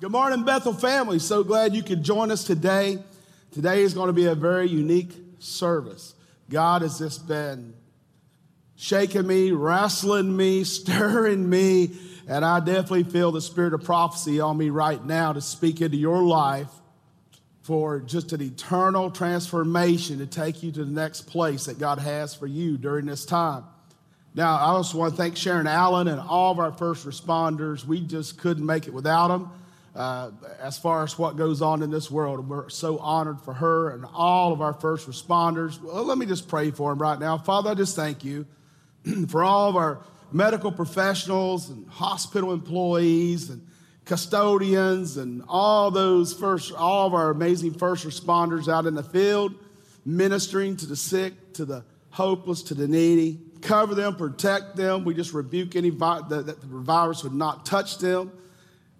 Good morning, Bethel family. So glad you could join us today. Today is going to be a very unique service. God has just been shaking me, wrestling me, stirring me, and I definitely feel the spirit of prophecy on me right now to speak into your life for just an eternal transformation to take you to the next place that God has for you during this time. Now, I also want to thank Sharon Allen and all of our first responders. We just couldn't make it without them uh, as far as what goes on in this world. We're so honored for her and all of our first responders. Well, let me just pray for them right now. Father, I just thank you for all of our medical professionals and hospital employees and custodians and all those first, all of our amazing first responders out in the field, ministering to the sick, to the hopeless, to the needy. Cover them, protect them. We just rebuke any vi- that the virus would not touch them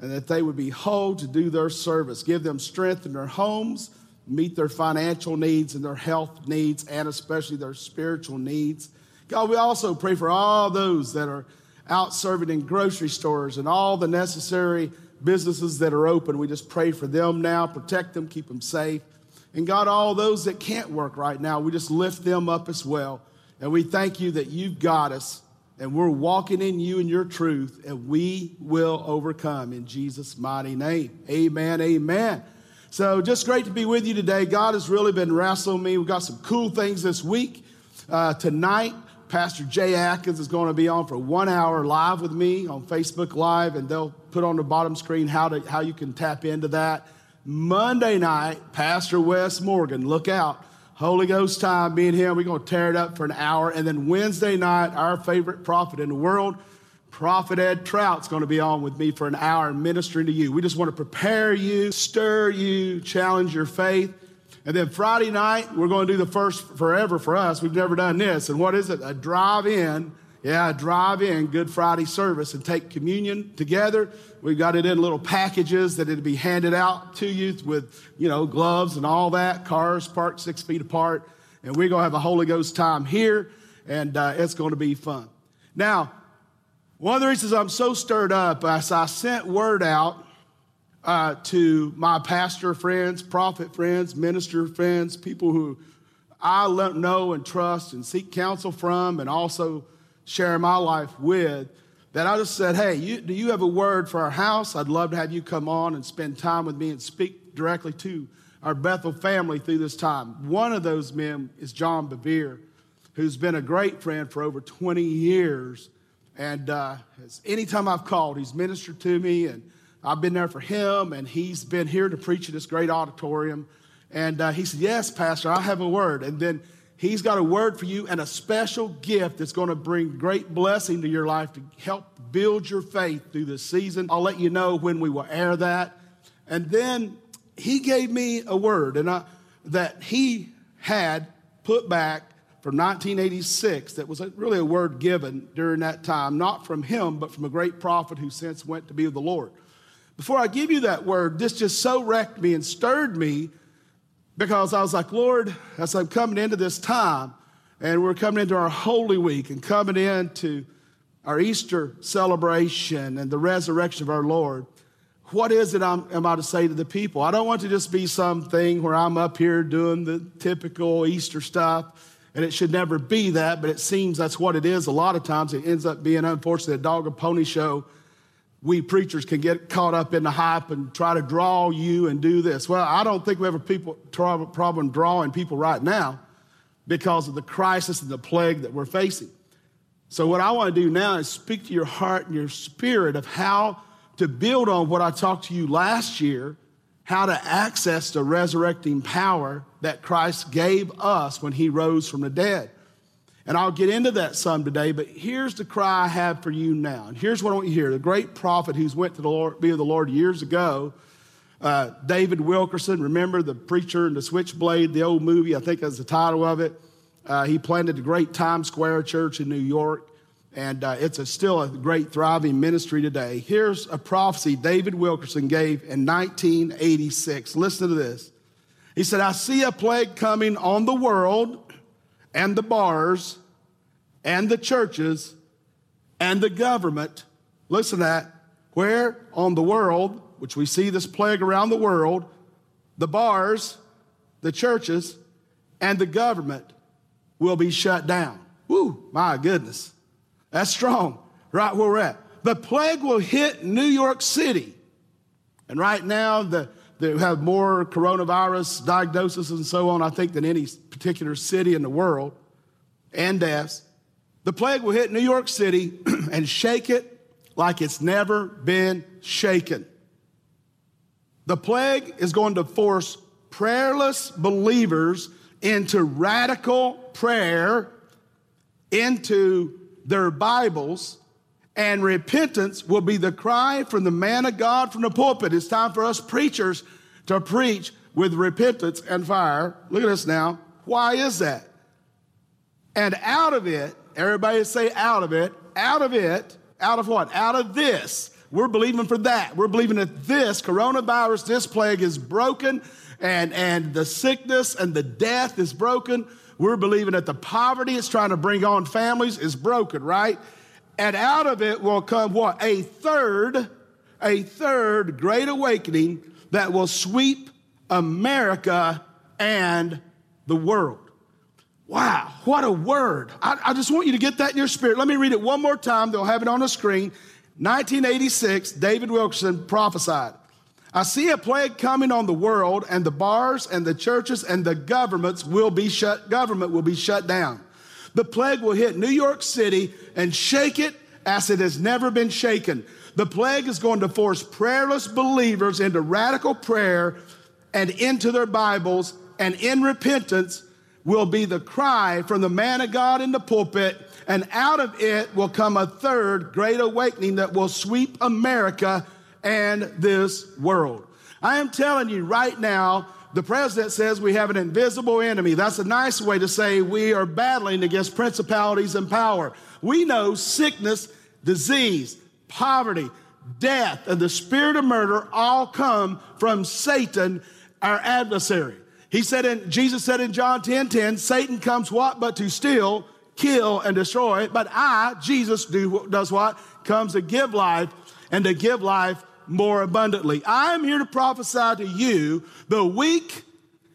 and that they would be whole to do their service. Give them strength in their homes, meet their financial needs and their health needs, and especially their spiritual needs. God, we also pray for all those that are out serving in grocery stores and all the necessary businesses that are open. We just pray for them now, protect them, keep them safe. And God, all those that can't work right now, we just lift them up as well. And we thank you that you've got us and we're walking in you and your truth, and we will overcome in Jesus' mighty name. Amen. Amen. So, just great to be with you today. God has really been wrestling me. We've got some cool things this week. Uh, tonight, Pastor Jay Atkins is going to be on for one hour live with me on Facebook Live, and they'll put on the bottom screen how, to, how you can tap into that. Monday night, Pastor Wes Morgan, look out. Holy Ghost time, me and him, we're going to tear it up for an hour. And then Wednesday night, our favorite prophet in the world, Prophet Ed Traut's going to be on with me for an hour ministering to you. We just want to prepare you, stir you, challenge your faith. And then Friday night, we're going to do the first forever for us. We've never done this. And what is it? A drive in. Yeah, drive in Good Friday service and take communion together. We've got it in little packages that it'll be handed out to you with, you know, gloves and all that, cars parked six feet apart. And we're going to have a Holy Ghost time here, and uh, it's going to be fun. Now, one of the reasons I'm so stirred up is I sent word out uh, to my pastor friends, prophet friends, minister friends, people who I know and trust and seek counsel from, and also share my life with that I just said, Hey, you, do you have a word for our house? I'd love to have you come on and spend time with me and speak directly to our Bethel family through this time. One of those men is John Bevere, who's been a great friend for over 20 years. And uh, anytime I've called, he's ministered to me, and I've been there for him, and he's been here to preach in this great auditorium. And uh, he said, Yes, Pastor, I have a word. And then He's got a word for you and a special gift that's going to bring great blessing to your life to help build your faith through this season. I'll let you know when we will air that. And then he gave me a word and I, that he had put back from 1986 that was a, really a word given during that time, not from him, but from a great prophet who since went to be with the Lord. Before I give you that word, this just so wrecked me and stirred me because I was like, Lord, as I'm coming into this time, and we're coming into our Holy Week and coming into our Easter celebration and the resurrection of our Lord, what is it I'm, am I to say to the people? I don't want to just be something where I'm up here doing the typical Easter stuff, and it should never be that, but it seems that's what it is. A lot of times it ends up being, unfortunately, a dog and pony show we preachers can get caught up in the hype and try to draw you and do this. Well, I don't think we have a people, problem drawing people right now because of the crisis and the plague that we're facing. So, what I want to do now is speak to your heart and your spirit of how to build on what I talked to you last year, how to access the resurrecting power that Christ gave us when he rose from the dead. And I'll get into that some today, but here's the cry I have for you now. And here's what I want you to hear. The great prophet who's went to the Lord, be with the Lord years ago, uh, David Wilkerson, remember the preacher and the switchblade, the old movie, I think that's the title of it. Uh, he planted the great Times Square church in New York, and uh, it's a, still a great thriving ministry today. Here's a prophecy David Wilkerson gave in 1986. Listen to this. He said, I see a plague coming on the world and the bars and the churches and the government. Listen to that. Where? On the world which we see this plague around the world, the bars, the churches, and the government will be shut down. Woo, my goodness. That's strong, right where we're at. The plague will hit New York City. And right now, the, they have more coronavirus diagnoses and so on, I think, than any particular city in the world, and deaths. The plague will hit New York City and shake it like it's never been shaken. The plague is going to force prayerless believers into radical prayer, into their Bibles, and repentance will be the cry from the man of God from the pulpit. It's time for us preachers to preach with repentance and fire. Look at this now. Why is that? And out of it, everybody say out of it, out of it, out of what? Out of this. We're believing for that. We're believing that this coronavirus, this plague is broken and, and the sickness and the death is broken. We're believing that the poverty it's trying to bring on families is broken, right? And out of it will come what? A third, a third great awakening that will sweep America and the world. Wow, what a word. I, I, just want you to get that in your spirit. Let me read it one more time. They'll have it on the screen. 1986, David Wilkerson prophesied. I see a plague coming on the world, and the bars and the churches and the governments will be shut, government will be shut down. The plague will hit New York City and shake it as it has never been shaken. The plague is going to force prayerless believers into radical prayer and into their Bibles, and in repentance will be the cry from the man of God in the pulpit, and out of it will come a third great awakening that will sweep America and this world. I am telling you right now, the president says we have an invisible enemy. That's a nice way to say we are battling against principalities and power. We know sickness, disease, poverty, death, and the spirit of murder all come from Satan, our adversary. He said in Jesus said in John 10 10, Satan comes what but to steal, kill, and destroy. But I, Jesus, do, does what? Comes to give life and to give life more abundantly. I am here to prophesy to you the weak,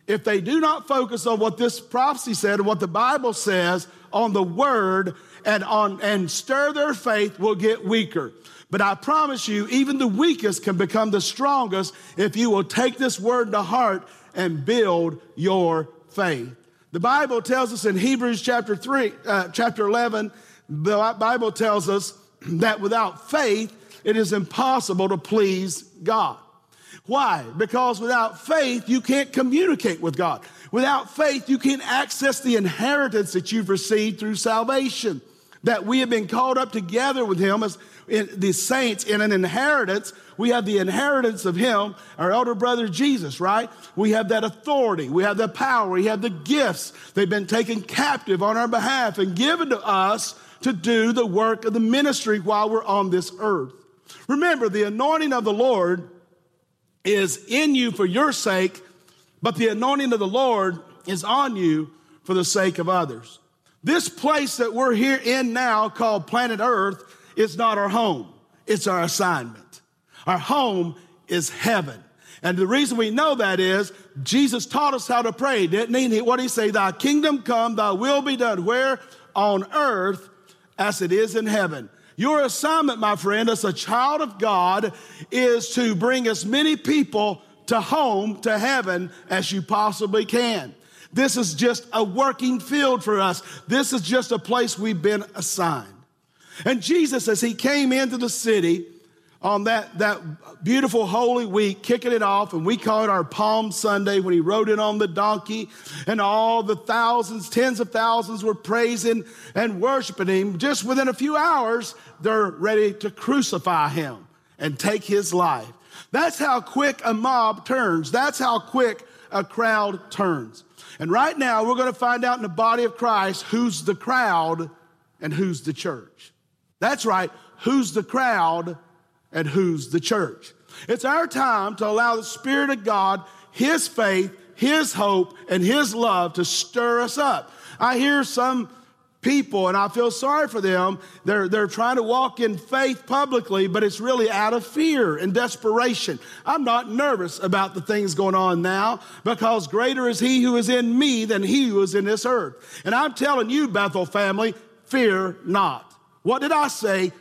if they do not focus on what this prophecy said and what the Bible says on the word and on and stir their faith will get weaker. But I promise you, even the weakest can become the strongest if you will take this word to heart and build your faith. The Bible tells us in Hebrews chapter 3, uh, chapter 11, the Bible tells us that without faith, it is impossible to please God. Why? Because without faith, you can't communicate with God. Without faith, you can't access the inheritance that you've received through salvation. That we have been called up together with Him as the saints in an inheritance. We have the inheritance of Him, our elder brother Jesus, right? We have that authority. We have the power. We have the gifts. They've been taken captive on our behalf and given to us to do the work of the ministry while we're on this earth. Remember, the anointing of the Lord is in you for your sake, but the anointing of the Lord is on you for the sake of others. This place that we're here in now, called planet Earth, is not our home, it's our assignment. Our home is heaven. And the reason we know that is Jesus taught us how to pray, didn't he? What did he say? Thy kingdom come, thy will be done. Where? On earth as it is in heaven. Your assignment, my friend, as a child of God, is to bring as many people to home, to heaven, as you possibly can. This is just a working field for us. This is just a place we've been assigned. And Jesus, as he came into the city, on that, that beautiful Holy Week, kicking it off, and we call it our Palm Sunday when he rode in on the donkey, and all the thousands, tens of thousands were praising and worshiping him. Just within a few hours, they're ready to crucify him and take his life. That's how quick a mob turns. That's how quick a crowd turns. And right now, we're going to find out in the body of Christ who's the crowd and who's the church. That's right, who's the crowd and who's the church. It's our time to allow the Spirit of God, His faith, His hope, and His love to stir us up. I hear some people, and I feel sorry for them. They're, they're trying to walk in faith publicly, but it's really out of fear and desperation. I'm not nervous about the things going on now because greater is He who is in me than He who is in this earth. And I'm telling you, Bethel family, fear not. What did I say?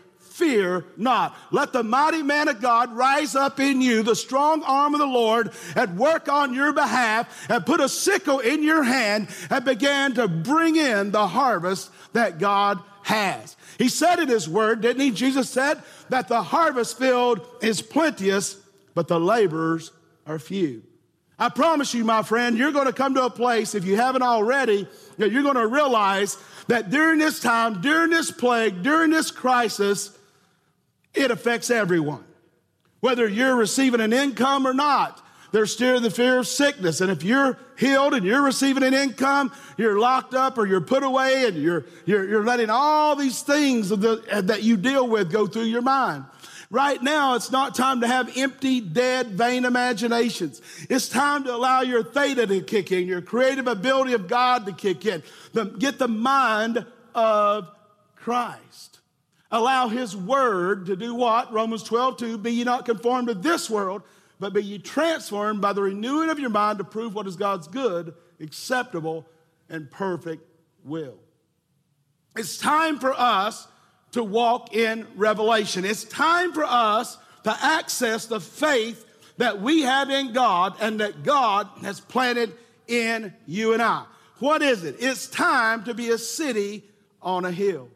Fear not. Let the mighty man of God rise up in you, the strong arm of the Lord, and work on your behalf, and put a sickle in your hand, and begin to bring in the harvest that God has. He said in his word, didn't he? Jesus said that the harvest field is plenteous, but the laborers are few. I promise you, my friend, you're going to come to a place, if you haven't already, that you're going to realize that during this time, during this plague, during this crisis, it affects everyone. Whether you're receiving an income or not, there's still the fear of sickness. And if you're healed and you're receiving an income, you're locked up or you're put away and you're, you're, you're letting all these things that, that you deal with go through your mind. Right now, it's not time to have empty, dead, vain imaginations. It's time to allow your theta to kick in, your creative ability of God to kick in. The, get the mind of Christ. Allow his word to do what? Romans 12, 2, be ye not conformed to this world, but be ye transformed by the renewing of your mind to prove what is God's good, acceptable, and perfect will. It's time for us to walk in revelation. It's time for us to access the faith that we have in God and that God has planted in you and I. What is it? It's time to be a city on a hill.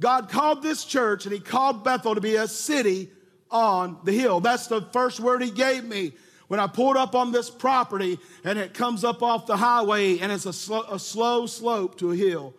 God called this church and He called Bethel to be a city on the hill. That's the first word He gave me when I pulled up on this property and it comes up off the highway and it's a, sl- a slow slope to a hill.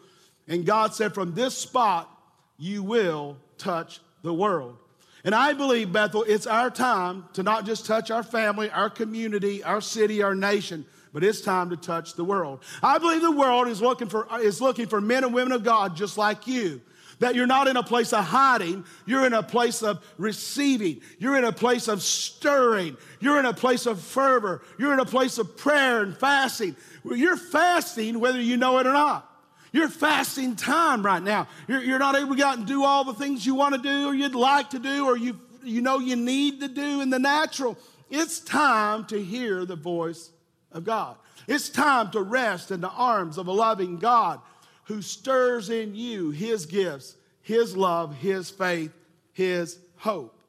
And God said, From this spot, you will touch the world. And I believe, Bethel, it's our time to not just touch our family, our community, our city, our nation, but it's time to touch the world. I believe the world is looking for, is looking for men and women of God just like you that you're not in a place of hiding, you're in a place of receiving, you're in a place of stirring, you're in a place of fervor, you're in a place of prayer and fasting. You're fasting whether you know it or not. You're fasting time right now. You're, you're not able to go out and do all the things you want to do or you'd like to do or you, you know you need to do in the natural. It's time to hear the voice of God. It's time to rest in the arms of a loving God who stirs in you his gifts, his love, his faith, his hope.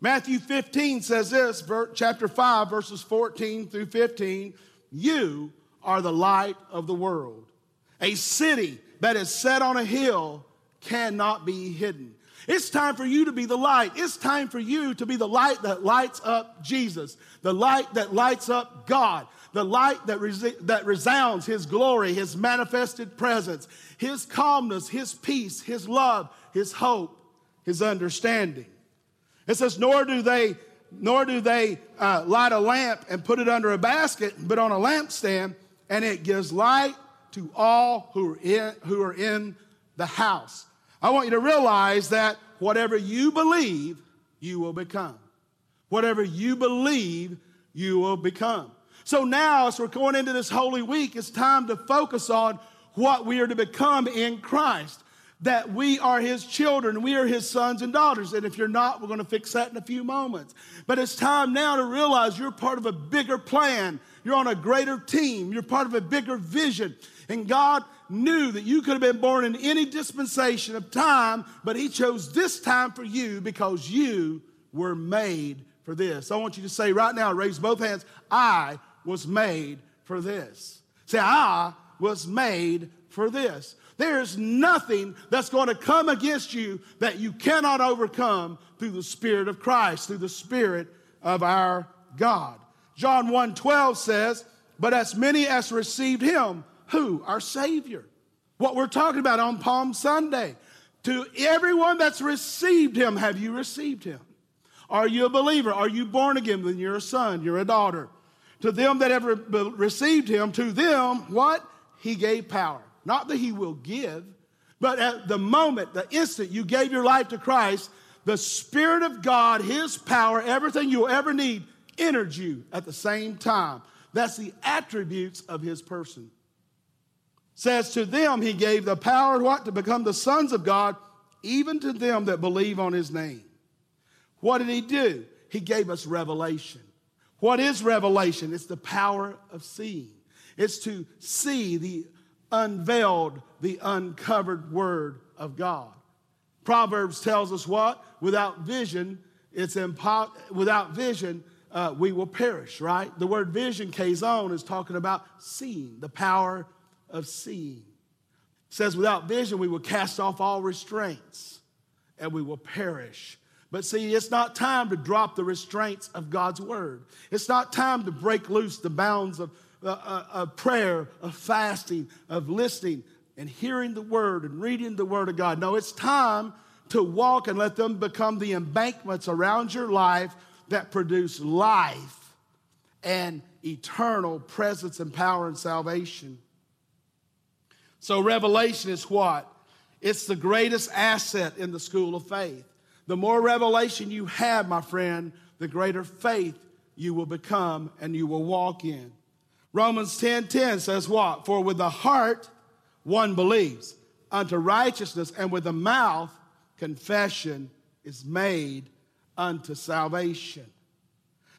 Matthew 15 says this, chapter 5, verses 14 through 15 You are the light of the world. A city that is set on a hill cannot be hidden. It's time for you to be the light. It's time for you to be the light that lights up Jesus, the light that lights up God, the light that, that resounds His glory, His manifested presence, His calmness, His peace, His love, His hope, His understanding. It says, nor do they, nor do they uh, light a lamp and put it under a basket, but on a lampstand, and it gives light to all who are in, who are in the house. I want you to realize that whatever you believe, you will become. Whatever you believe, you will become. So now, as we're going into this Holy Week, it's time to focus on what we are to become in Christ. That we are His children, we are His sons and daughters. And if you're not, we're going to fix that in a few moments. But it's time now to realize you're part of a bigger plan. You're on a greater team. You're part of a bigger vision. And God knew that you could have been born in any dispensation of time, but He chose this time for you because you were made for this. I want you to say right now, raise both hands, I was made for this. Say, I was made for this. There's nothing that's going to come against you that you cannot overcome through the Spirit of Christ, through the Spirit of our God. John 1 12 says, But as many as received him, who? Our Savior. What we're talking about on Palm Sunday. To everyone that's received him, have you received him? Are you a believer? Are you born again? Then you're a son, you're a daughter. To them that ever received him, to them, what? He gave power. Not that he will give, but at the moment, the instant you gave your life to Christ, the Spirit of God, his power, everything you'll ever need, entered you at the same time. That's the attributes of his person. says to them he gave the power what to become the sons of God even to them that believe on his name. What did he do? He gave us revelation. What is revelation? It's the power of seeing. It's to see the unveiled, the uncovered word of God. Proverbs tells us what? Without vision, it's impo- without vision, uh, we will perish, right? The word vision, kazon, is talking about seeing, the power of seeing. It says, without vision, we will cast off all restraints and we will perish. But see, it's not time to drop the restraints of God's word. It's not time to break loose the bounds of, uh, uh, of prayer, of fasting, of listening and hearing the word and reading the word of God. No, it's time to walk and let them become the embankments around your life that produce life and eternal presence and power and salvation. So, revelation is what? It's the greatest asset in the school of faith. The more revelation you have, my friend, the greater faith you will become and you will walk in. Romans 10 10 says what? For with the heart one believes unto righteousness, and with the mouth confession is made unto salvation.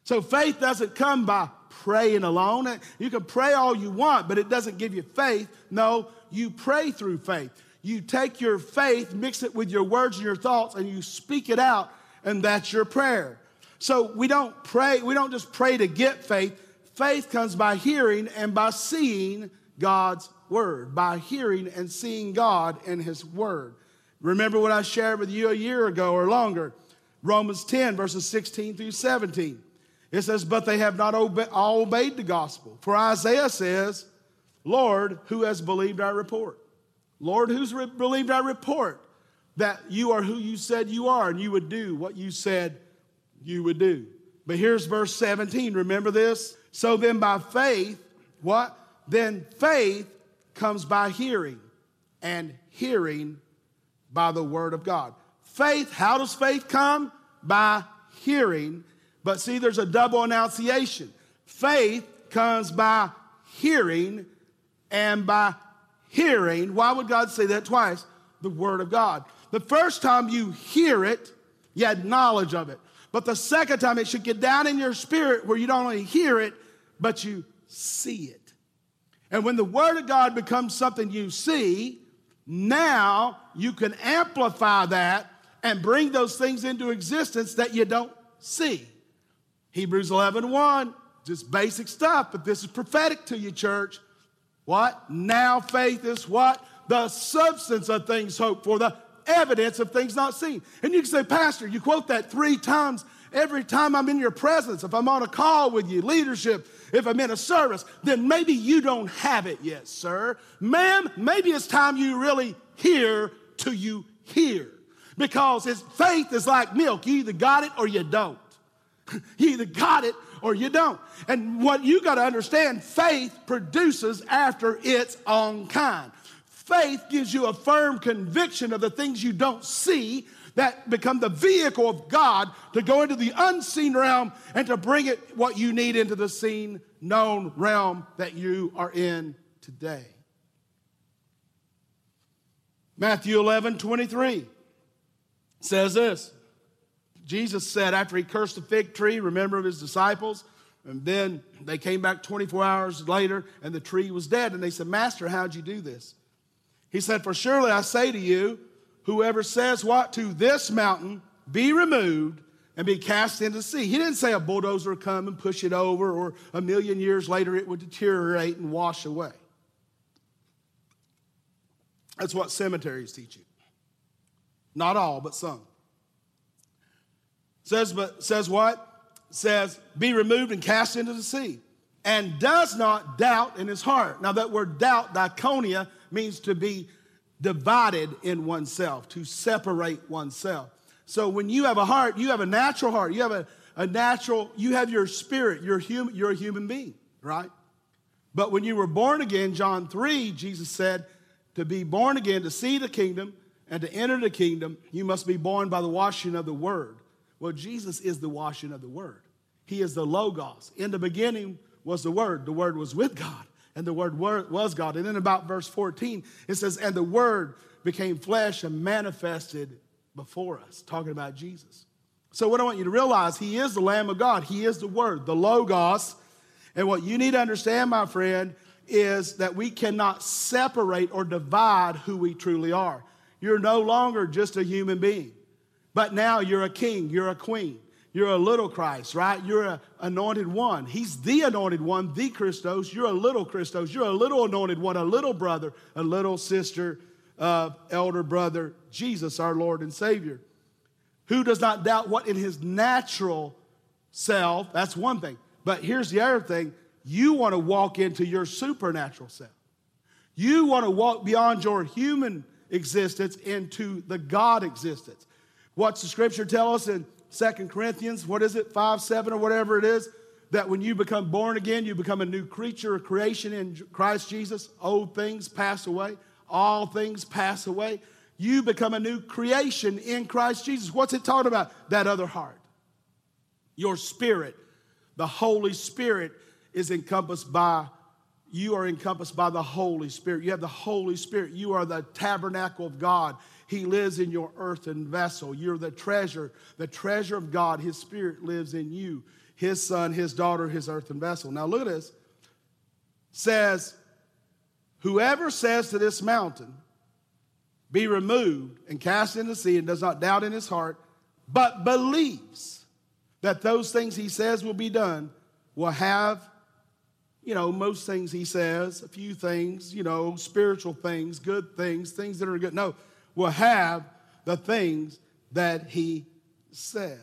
So faith doesn't come by praying alone. You can pray all you want, but it doesn't give you faith. No, you pray through faith. You take your faith, mix it with your words and your thoughts, and you speak it out, and that's your prayer. So we don't pray, we don't just pray to get faith. Faith comes by hearing and by seeing God's word, by hearing and seeing God and his word. Remember what I shared with you a year ago or longer Romans 10, verses 16 through 17. It says, But they have not obe- all obeyed the gospel. For Isaiah says, Lord, who has believed our report? Lord, who's re- believed our report? That you are who you said you are and you would do what you said you would do. But here's verse 17. Remember this? So then by faith, what? Then faith comes by hearing, and hearing by the word of God. Faith, how does faith come? By hearing. But see, there's a double annunciation. Faith comes by hearing and by hearing. Why would God say that twice? The word of God. The first time you hear it, you had knowledge of it. But the second time, it should get down in your spirit where you don't only hear it, but you see it. And when the Word of God becomes something you see, now you can amplify that and bring those things into existence that you don't see. Hebrews 11 1, just basic stuff, but this is prophetic to you, church. What? Now faith is what? The substance of things hoped for, the evidence of things not seen. And you can say, Pastor, you quote that three times every time I'm in your presence. If I'm on a call with you, leadership, if I'm in a service, then maybe you don't have it yet, sir. Ma'am, maybe it's time you really hear to you hear. Because faith is like milk. You either got it or you don't. you either got it or you don't. And what you got to understand, faith produces after its own kind. Faith gives you a firm conviction of the things you don't see that become the vehicle of God to go into the unseen realm and to bring it what you need into the seen, known realm that you are in today. Matthew 11, 23 says this. Jesus said after he cursed the fig tree, remember of his disciples, and then they came back 24 hours later and the tree was dead. And they said, Master, how'd you do this? He said, For surely I say to you, whoever says what to this mountain, be removed and be cast into the sea. He didn't say a bulldozer would come and push it over or a million years later it would deteriorate and wash away. That's what cemeteries teach you. Not all, but some. Says, but says what? Says, be removed and cast into the sea. And does not doubt in his heart. Now, that word doubt, diakonia, means to be divided in oneself, to separate oneself. So when you have a heart, you have a natural heart. You have a, a natural, you have your spirit. You're, human, you're a human being, right? But when you were born again, John 3, Jesus said, to be born again, to see the kingdom and to enter the kingdom, you must be born by the washing of the word. Well, Jesus is the washing of the word. He is the Logos. In the beginning was the Word. The Word was with God, and the Word was God. And then about verse 14, it says, And the Word became flesh and manifested before us, talking about Jesus. So, what I want you to realize, He is the Lamb of God, He is the Word, the Logos. And what you need to understand, my friend, is that we cannot separate or divide who we truly are. You're no longer just a human being, but now you're a king, you're a queen. You're a little Christ, right? You're an anointed one. He's the anointed one, the Christos. You're a little Christos. You're a little anointed one, a little brother, a little sister, uh, elder brother, Jesus, our Lord and Savior, who does not doubt what in his natural self, that's one thing. But here's the other thing you want to walk into your supernatural self. You want to walk beyond your human existence into the God existence. What's the scripture tell us in Second Corinthians, what is it, 5, 7, or whatever it is? That when you become born again, you become a new creature, a creation in Christ Jesus. Old things pass away, all things pass away. You become a new creation in Christ Jesus. What's it talking about? That other heart. Your spirit, the Holy Spirit, is encompassed by you are encompassed by the Holy Spirit. You have the Holy Spirit. You are the tabernacle of God. He lives in your earthen vessel. You're the treasure, the treasure of God. His Spirit lives in you. His son, his daughter, his earthen vessel. Now look at this. Says, whoever says to this mountain, be removed and cast into the sea and does not doubt in his heart, but believes that those things he says will be done, will have you know, most things he says, a few things, you know, spiritual things, good things, things that are good. No, will have the things that he says.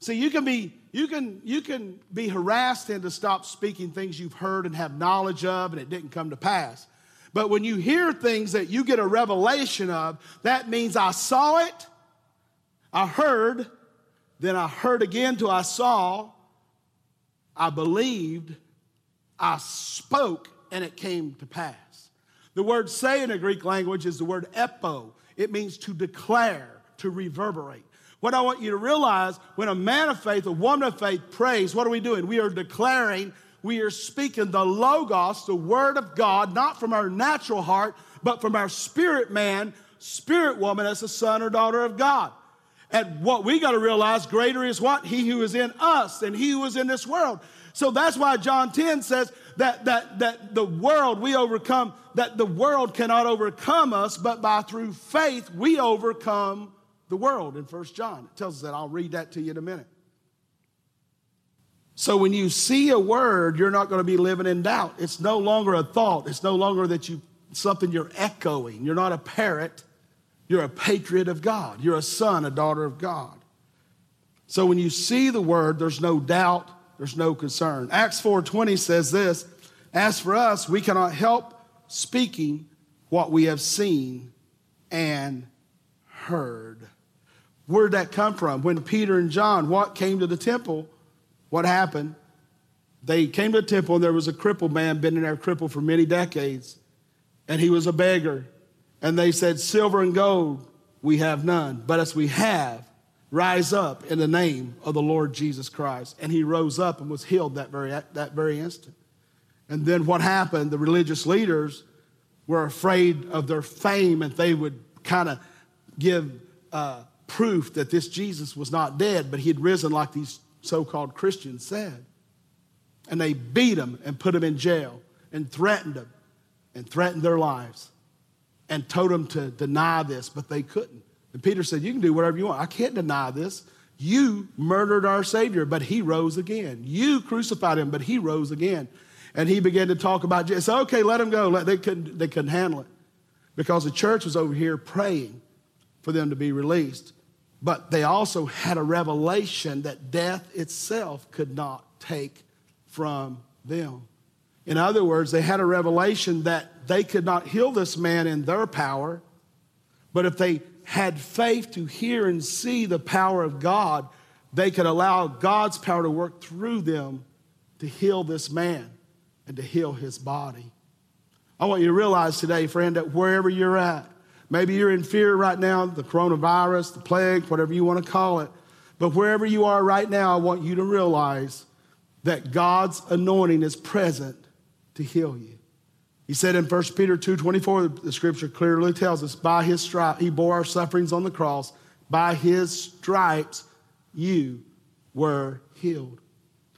See, you can be you can you can be harassed into stop speaking things you've heard and have knowledge of and it didn't come to pass. But when you hear things that you get a revelation of, that means I saw it, I heard, then I heard again till I saw, I believed, I spoke, and it came to pass. The word say in the Greek language is the word epo. It means to declare, to reverberate. What I want you to realize when a man of faith, a woman of faith prays, what are we doing? We are declaring, we are speaking the Logos, the Word of God, not from our natural heart, but from our spirit man, spirit woman as a son or daughter of God. And what we got to realize greater is what? He who is in us than he who is in this world. So that's why John 10 says that, that, that the world we overcome, that the world cannot overcome us, but by through faith we overcome the world in First John. It tells us that. I'll read that to you in a minute. So when you see a word, you're not going to be living in doubt. It's no longer a thought. It's no longer that you something you're echoing. You're not a parrot. You're a patriot of God. You're a son, a daughter of God. So when you see the word, there's no doubt there's no concern. Acts 4:20 says this, as for us, we cannot help speaking what we have seen and heard. Where'd that come from? When Peter and John what came to the temple, what happened? They came to the temple and there was a crippled man been in there crippled for many decades, and he was a beggar. And they said, Silver and gold we have none, but as we have, rise up in the name of the Lord Jesus Christ. And he rose up and was healed that very, that very instant. And then what happened? The religious leaders were afraid of their fame and they would kind of give uh, proof that this Jesus was not dead, but he had risen like these so called Christians said. And they beat him and put him in jail and threatened him and threatened their lives and told them to deny this, but they couldn't. And Peter said, You can do whatever you want. I can't deny this. You murdered our Savior, but he rose again. You crucified him, but he rose again. And he began to talk about Jesus. Okay, let him go. They couldn't, they couldn't handle it because the church was over here praying for them to be released. But they also had a revelation that death itself could not take from them. In other words, they had a revelation that they could not heal this man in their power, but if they had faith to hear and see the power of God, they could allow God's power to work through them to heal this man and to heal his body. I want you to realize today, friend, that wherever you're at, maybe you're in fear right now, the coronavirus, the plague, whatever you want to call it, but wherever you are right now, I want you to realize that God's anointing is present to heal you. He said in 1 Peter 2.24, the scripture clearly tells us, by his stripe, he bore our sufferings on the cross. By his stripes, you were healed.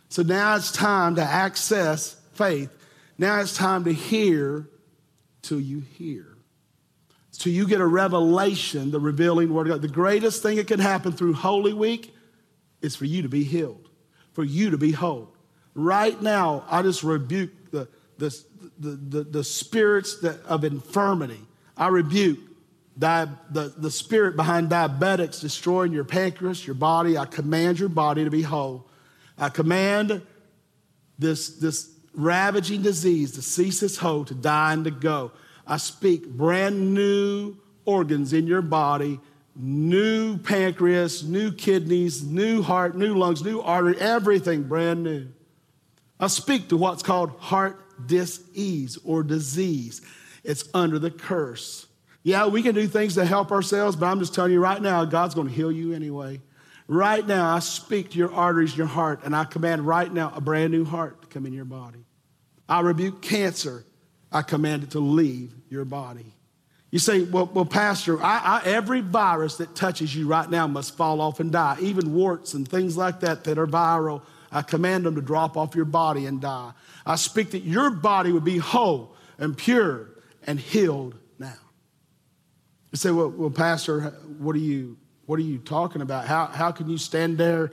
So now it's time to access faith. Now it's time to hear till you hear. Till you get a revelation, the revealing word of God. The greatest thing that can happen through Holy Week is for you to be healed, for you to be whole. Right now, I just rebuke the, the, the, the, the spirits that, of infirmity. I rebuke the, the spirit behind diabetics destroying your pancreas, your body. I command your body to be whole. I command this, this ravaging disease to cease its hold, to die and to go. I speak brand new organs in your body new pancreas, new kidneys, new heart, new lungs, new artery, everything brand new. I speak to what's called heart disease or disease. It's under the curse. Yeah, we can do things to help ourselves, but I'm just telling you right now, God's going to heal you anyway. Right now, I speak to your arteries, your heart, and I command right now a brand new heart to come in your body. I rebuke cancer. I command it to leave your body. You say, well, well Pastor, I, I, every virus that touches you right now must fall off and die, even warts and things like that that are viral. I command them to drop off your body and die. I speak that your body would be whole and pure and healed now. You say, well, well Pastor, what are you, what are you talking about? How, how can you stand there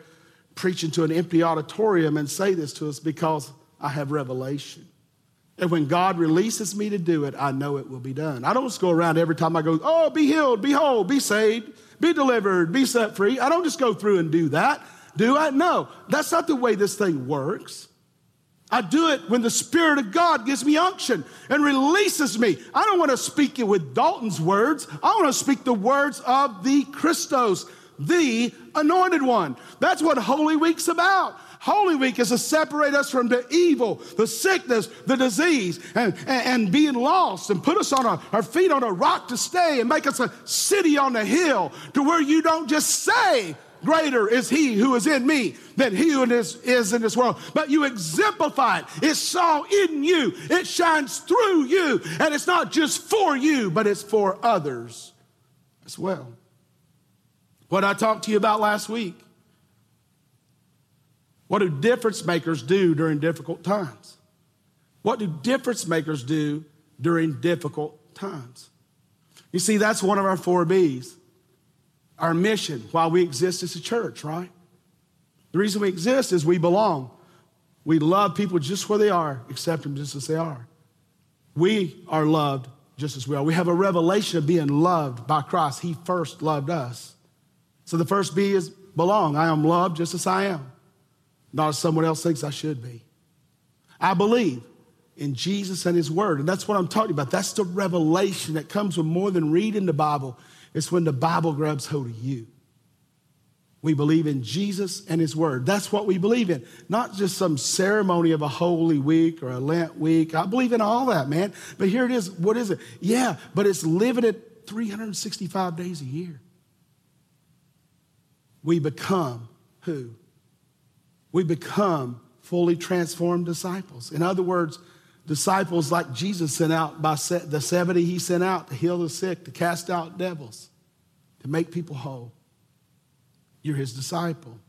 preaching to an empty auditorium and say this to us? Because I have revelation. And when God releases me to do it, I know it will be done. I don't just go around every time I go, oh, be healed, be whole, be saved, be delivered, be set free. I don't just go through and do that. Do I? No, that's not the way this thing works. I do it when the Spirit of God gives me unction and releases me. I don't want to speak it with Dalton's words. I want to speak the words of the Christos, the anointed one. That's what Holy Week's about. Holy Week is to separate us from the evil, the sickness, the disease, and, and, and being lost and put us on a, our feet on a rock to stay and make us a city on the hill to where you don't just say, Greater is he who is in me than he who is, is in this world. But you exemplify it. It's saw in you. It shines through you. And it's not just for you, but it's for others as well. What I talked to you about last week what do difference makers do during difficult times? What do difference makers do during difficult times? You see, that's one of our four B's. Our mission while we exist as a church, right? The reason we exist is we belong. We love people just where they are, accept them just as they are. We are loved just as we are. We have a revelation of being loved by Christ. He first loved us. So the first B is belong. I am loved just as I am not as someone else thinks I should be. I believe in Jesus and His Word. And that's what I'm talking about. That's the revelation that comes with more than reading the Bible. It's when the Bible grabs hold of you. We believe in Jesus and His Word. That's what we believe in. Not just some ceremony of a Holy Week or a Lent week. I believe in all that, man. But here it is. What is it? Yeah, but it's living it 365 days a year. We become who? we become fully transformed disciples. In other words, disciples like Jesus sent out by the 70 he sent out to heal the sick, to cast out devils, to make people whole. You're his disciple.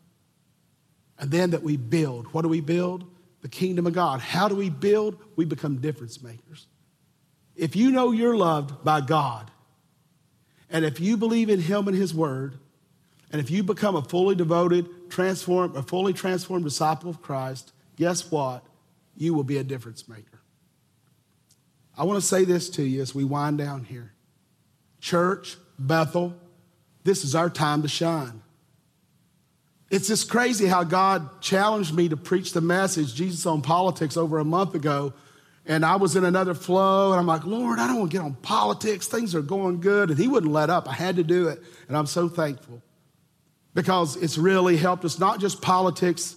And then that we build. What do we build? The kingdom of God. How do we build? We become difference makers. If you know you're loved by God, and if you believe in him and his word, and if you become a fully devoted, transformed, a fully transformed disciple of Christ, guess what? You will be a difference maker. I want to say this to you as we wind down here. Church, Bethel, this is our time to shine. It's just crazy how God challenged me to preach the message, Jesus on politics, over a month ago. And I was in another flow, and I'm like, Lord, I don't want to get on politics. Things are going good. And He wouldn't let up. I had to do it. And I'm so thankful because it's really helped us not just politics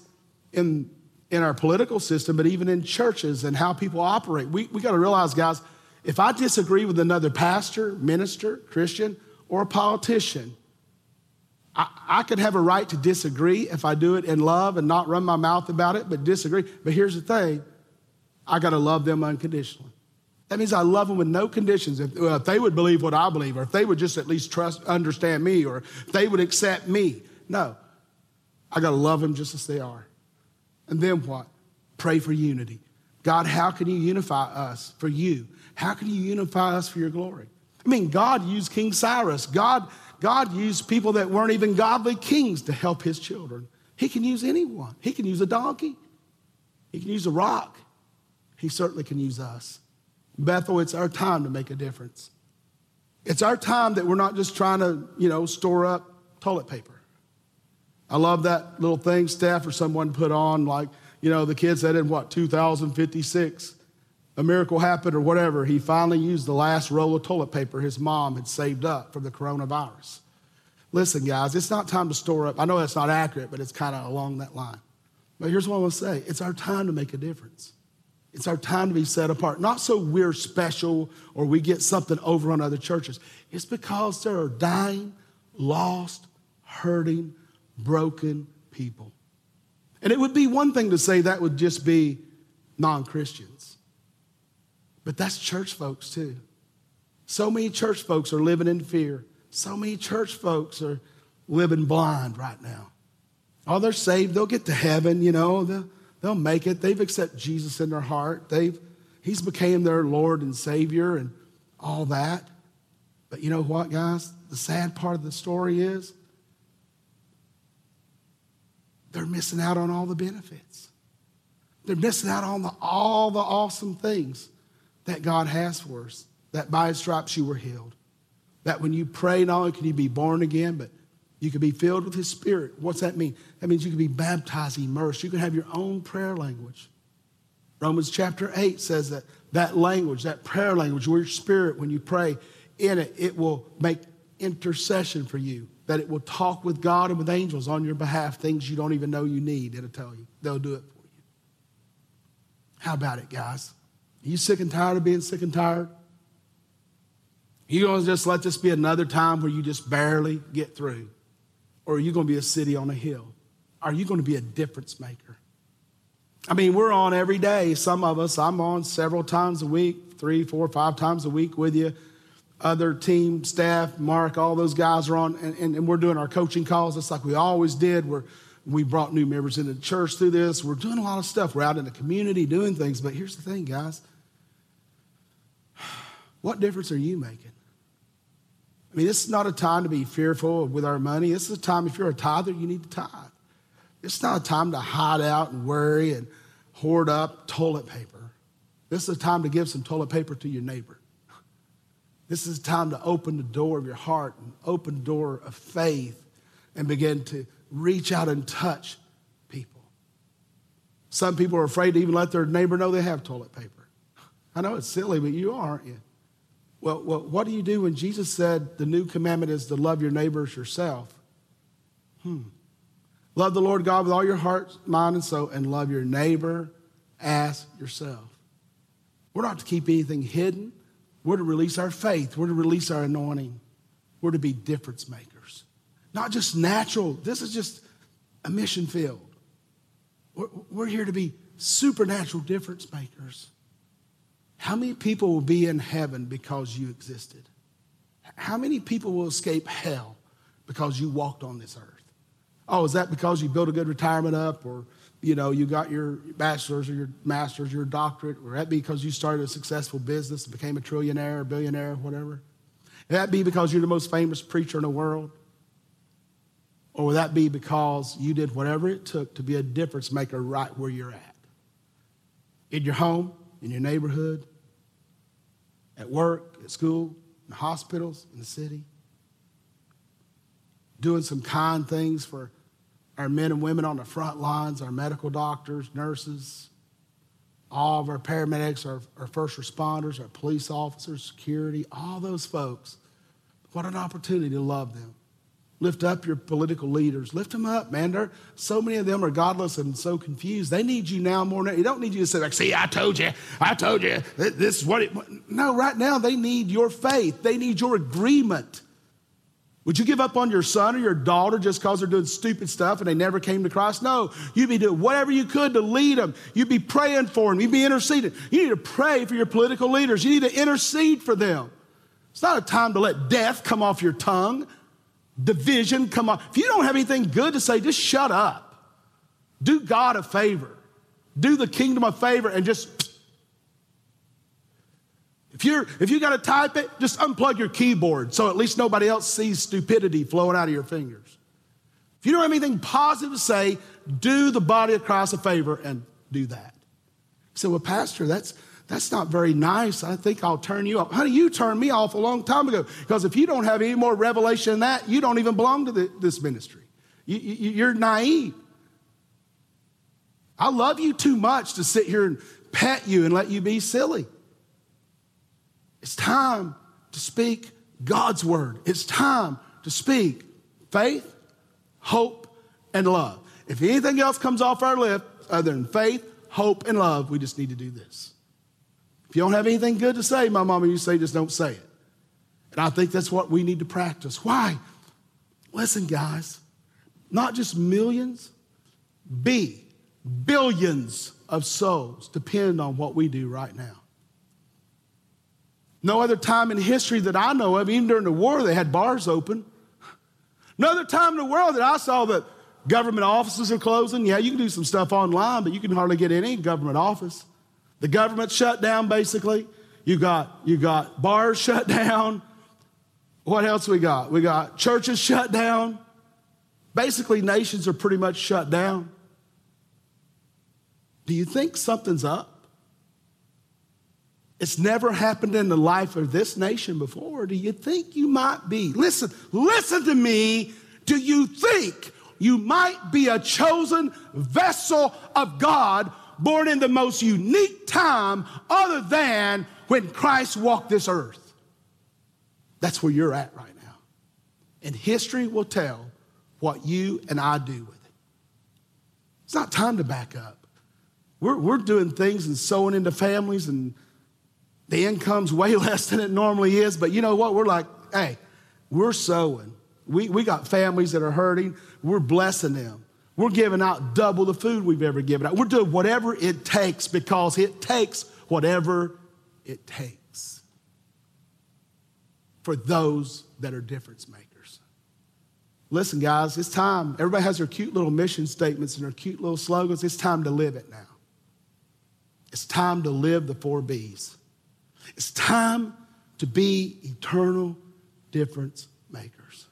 in, in our political system, but even in churches and how people operate. We, we got to realize, guys, if I disagree with another pastor, minister, Christian, or a politician, I, I could have a right to disagree if I do it in love and not run my mouth about it, but disagree. But here's the thing I got to love them unconditionally. That means I love them with no conditions. If, well, if, they would believe what I believe, or if they would just at least trust, understand me, or if they would accept me. No. I got to love them just as they are. And then what? Pray for unity. God, how can you unify us for you? How can you unify us for your glory? I mean, God used King Cyrus. God, God used people that weren't even godly kings to help his children. He can use anyone. He can use a donkey. He can use a rock. He certainly can use us. Bethel, it's our time to make a difference. It's our time that we're not just trying to, you know, store up toilet paper. I love that little thing Steph or someone put on, like, you know, the kid said in what, 2056, a miracle happened or whatever. He finally used the last roll of toilet paper his mom had saved up from the coronavirus. Listen, guys, it's not time to store up. I know that's not accurate, but it's kind of along that line. But here's what I want to say it's our time to make a difference. It's our time to be set apart. Not so we're special or we get something over on other churches. It's because there are dying, lost, hurting, broken people. And it would be one thing to say that would just be non Christians, but that's church folks too. So many church folks are living in fear. So many church folks are living blind right now. Oh, they're saved. They'll get to heaven, you know. They'll, they'll make it. They've accepted Jesus in their heart. They've, he's became their Lord and Savior and all that. But you know what, guys? The sad part of the story is they're missing out on all the benefits. They're missing out on the, all the awesome things that God has for us. That by his stripes you were healed. That when you pray, not only can you be born again, but you can be filled with his spirit. What's that mean? That means you can be baptized, immersed. You can have your own prayer language. Romans chapter 8 says that that language, that prayer language, your spirit, when you pray in it, it will make intercession for you that it will talk with God and with angels on your behalf, things you don't even know you need. It'll tell you. They'll do it for you. How about it, guys? Are you sick and tired of being sick and tired? Are You going to just let this be another time where you just barely get through? Or are you going to be a city on a hill? Are you going to be a difference maker? I mean, we're on every day. Some of us, I'm on several times a week, three, four, five times a week with you other team staff, Mark, all those guys are on, and, and, and, we're doing our coaching calls just like we always did. We're, we brought new members into the church through this. We're doing a lot of stuff. We're out in the community doing things. But here's the thing, guys. What difference are you making? I mean, this is not a time to be fearful with our money. This is a time, if you're a tither, you need to tithe. It's not a time to hide out and worry and hoard up toilet paper. This is a time to give some toilet paper to your neighbor. This is time to open the door of your heart and open the door of faith and begin to reach out and touch people. Some people are afraid to even let their neighbor know they have toilet paper. I know it's silly, but you are, aren't you? Well, well, what do you do when Jesus said the new commandment is to love your neighbors yourself? Hmm. Love the Lord God with all your heart, mind, and soul, and love your neighbor as yourself. We're not to keep anything hidden. We're to release our faith. We're to release our anointing. We're to be difference makers. Not just natural. This is just a mission field. We're, we're here to be supernatural difference makers. How many people will be in heaven because you existed? How many people will escape hell because you walked on this earth? Oh, is that because you built a good retirement up or you know, you got your bachelor's or your master's, your doctorate, or that be because you started a successful business, and became a trillionaire, or billionaire, whatever? Would that be because you're the most famous preacher in the world? Or would that be because you did whatever it took to be a difference maker right where you're at? In your home, in your neighborhood, at work, at school, in hospitals, in the city? Doing some kind things for our men and women on the front lines, our medical doctors, nurses, all of our paramedics, our, our first responders, our police officers, security, all those folks. What an opportunity to love them. Lift up your political leaders. Lift them up, man. They're, so many of them are godless and so confused. They need you now more than they don't need you to say, like, see, I told you, I told you, this is what it. No, right now they need your faith. They need your agreement Would you give up on your son or your daughter just because they're doing stupid stuff and they never came to Christ? No. You'd be doing whatever you could to lead them. You'd be praying for them. You'd be interceding. You need to pray for your political leaders. You need to intercede for them. It's not a time to let death come off your tongue, division come off. If you don't have anything good to say, just shut up. Do God a favor. Do the kingdom a favor and just if you're if you got to type it, just unplug your keyboard so at least nobody else sees stupidity flowing out of your fingers. If you don't have anything positive to say, do the body of Christ a favor and do that. He said, "Well, Pastor, that's that's not very nice. I think I'll turn you off. Honey, you turned me off a long time ago because if you don't have any more revelation than that, you don't even belong to the, this ministry. You, you, you're naive. I love you too much to sit here and pet you and let you be silly. It's time to speak God's word. It's time to speak faith, hope, and love. If anything else comes off our lips other than faith, hope, and love, we just need to do this. If you don't have anything good to say, my mama, you say just don't say it. And I think that's what we need to practice. Why? Listen, guys, not just millions, B, billions of souls depend on what we do right now. No other time in history that I know of, even during the war, they had bars open. No other time in the world that I saw that government offices are closing. Yeah, you can do some stuff online, but you can hardly get any government office. The government shut down basically. You got you got bars shut down. What else we got? We got churches shut down. Basically, nations are pretty much shut down. Do you think something's up? It's never happened in the life of this nation before. Do you think you might be? Listen, listen to me. Do you think you might be a chosen vessel of God born in the most unique time other than when Christ walked this earth? That's where you're at right now. And history will tell what you and I do with it. It's not time to back up. We're, we're doing things and sowing into families and the income's way less than it normally is, but you know what? We're like, hey, we're sowing. We, we got families that are hurting. We're blessing them. We're giving out double the food we've ever given out. We're doing whatever it takes because it takes whatever it takes for those that are difference makers. Listen, guys, it's time. Everybody has their cute little mission statements and their cute little slogans. It's time to live it now. It's time to live the four B's. It's time to be eternal difference makers.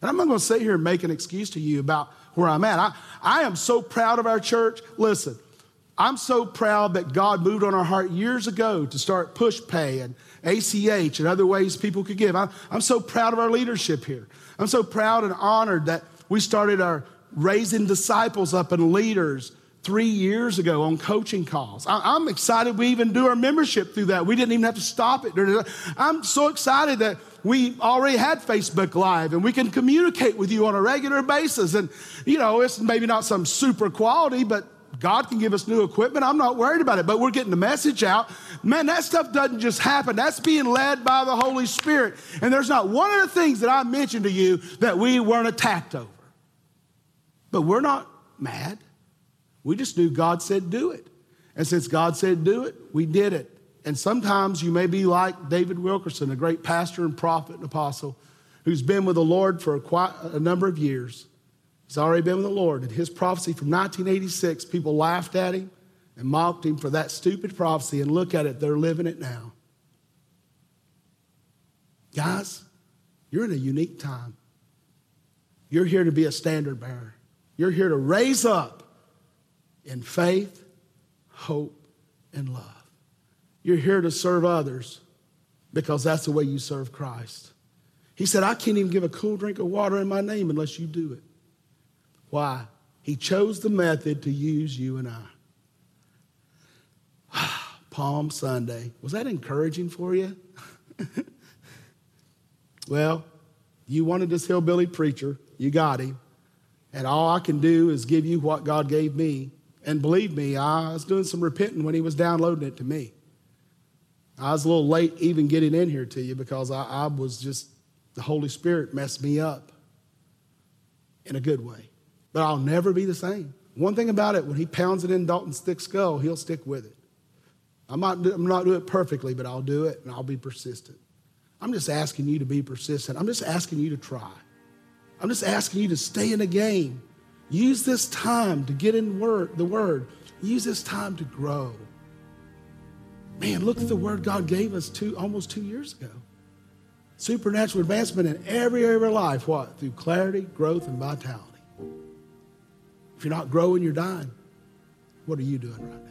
And I'm not going to sit here and make an excuse to you about where I'm at. I, I am so proud of our church. Listen, I'm so proud that God moved on our heart years ago to start Pushpay and ACH and other ways people could give. I'm, I'm so proud of our leadership here. I'm so proud and honored that we started our raising disciples up and leaders three years ago on coaching calls. I, am excited we even do our membership through that. We didn't even have to stop it. I'm so excited that we already had Facebook Live and we can communicate with you on a regular basis. And, you know, it's maybe not some super quality, but God can give us new equipment. I'm not worried about it, but we're getting the message out. Man, that stuff doesn't just happen. That's being led by the Holy Spirit. And there's not one of the things that I mentioned to you that we weren't attacked over. But we're not mad. We just knew God said do it. And since God said do it, we did it. And sometimes you may be like David Wilkerson, a great pastor and prophet and apostle who's been with the Lord for a, quite, a number of years. He's already been with the Lord. And his prophecy from 1986, people laughed at him and mocked him for that stupid prophecy. And look at it, they're living it now. Guys, you're in a unique time. You're here to be a standard bearer. You're here to raise up in faith, hope, and love. You're here to serve others because that's the way you serve Christ. He said, I can't even give a cool drink of water in my name unless you do it. Why? He chose the method to use you and I. Palm Sunday. Was that encouraging for you? well, you wanted this hillbilly preacher, you got him. And all I can do is give you what God gave me. And believe me, I was doing some repenting when he was downloading it to me. I was a little late even getting in here to you because I, I was just The Holy Spirit messed me up in a good way. But I'll never be the same. One thing about it, when he pounds it in Dalton's thick skull, he'll stick with it. I'm not, I'm not doing it perfectly, but I'll do it and I'll be persistent. I'm just asking you to be persistent. I'm just asking you to try. I'm just asking you to stay in the game. Use this time to get in word, the word. Use this time to grow. Man, look at the word God gave us two, almost two years ago. Supernatural advancement in every area of our life. What? Through clarity, growth, and vitality. If you're not growing, you're dying. What are you doing right now?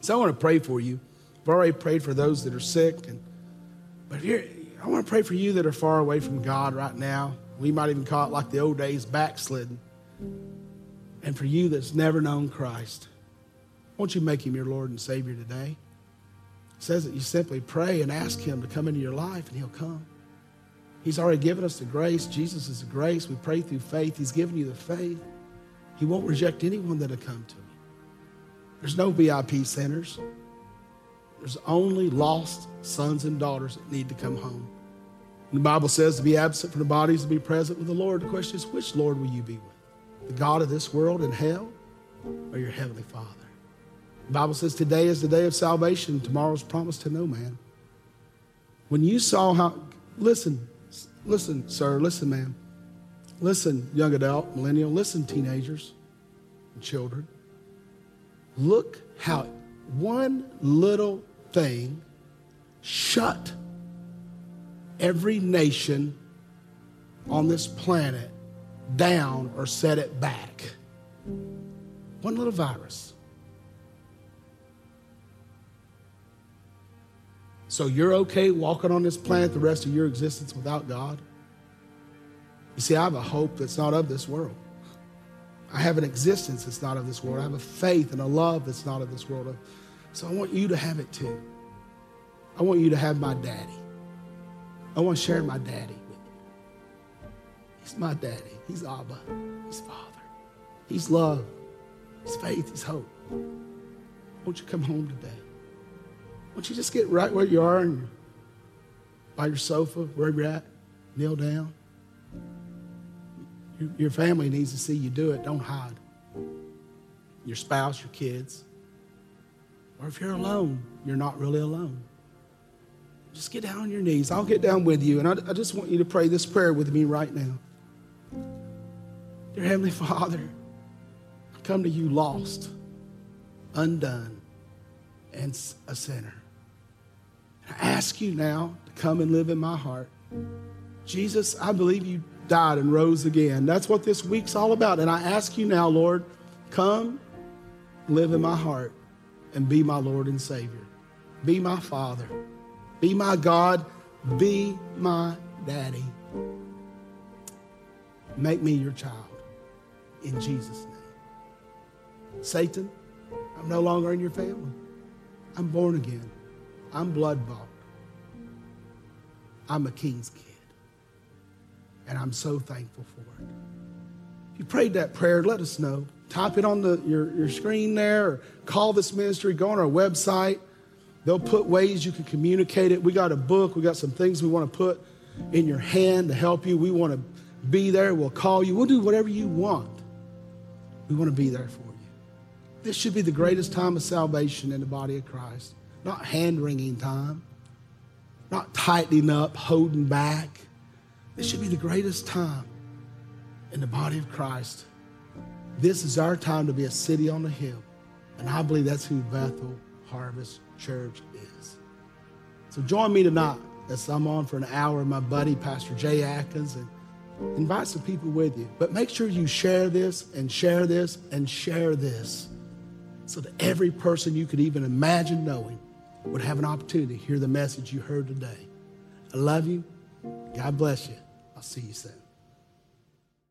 So I want to pray for you. I've already prayed for those that are sick, and but here I want to pray for you that are far away from God right now. We might even call it like the old days, backslidden. And for you that's never known Christ, won't you make him your Lord and Savior today? It says that you simply pray and ask him to come into your life, and he'll come. He's already given us the grace. Jesus is the grace. We pray through faith. He's given you the faith. He won't reject anyone that'll come to him. There's no VIP centers. There's only lost sons and daughters that need to come home. The Bible says to be absent from the bodies to be present with the Lord. The question is, which Lord will you be with? The God of this world and hell or your heavenly Father? The Bible says today is the day of salvation. Tomorrow's promised to no man. When you saw how, listen, listen, sir, listen, ma'am. Listen, young adult, millennial, listen, teenagers and children. Look how one little thing shut every nation on this planet down or set it back. One little virus. So you're okay walking on this planet the rest of your existence without God? You see, I have a hope that's not of this world. I have an existence that's not of this world. I have a faith and a love that's not of this world. So I want you to have it too. I want you to have my daddy. I want to share my daddy with you. He's my daddy. He's Abba. He's Father. He's love. He's faith. He's hope. Won't you come home today? Won't you just get right where you are and by your sofa, wherever you're at, kneel down? Your family needs to see you do it. Don't hide. Your spouse, your kids. Or if you're alone, you're not really alone. Just get down on your knees. I'll get down with you. And I, I just want you to pray this prayer with me right now. Dear Heavenly Father, I come to you lost, undone, and a sinner. I ask you now to come and live in my heart. Jesus, I believe you died and rose again. That's what this week's all about. And I ask you now, Lord, come live in my heart and be my Lord and Savior. Be my Father. Be my God. Be my daddy. Make me your child. In Jesus' name. Satan, I'm no longer in your family. I'm born again. I'm blood bought. I'm a king's kid. And I'm so thankful for it. If you prayed that prayer, let us know. Type it on the, your, your screen there or call this ministry. Go on our website. They'll put ways you can communicate it. We got a book. We got some things we want to put in your hand to help you. We want to be there. We'll call you. We'll do whatever you want. We want to be there for you. This should be the greatest time of salvation in the body of Christ. Not hand wringing time, not tightening up, holding back this should be the greatest time in the body of Christ. This is our time to be a city on the hill. And I believe that's who Bethel Harvest Church is. So join me tonight as I'm on for an hour with my buddy, Pastor Jay Atkins, and invite some people with you. But make sure you share this and share this and share this so that every person you could even imagine knowing would have an opportunity to hear the message you heard today. I love you. God bless you. I'll see you soon.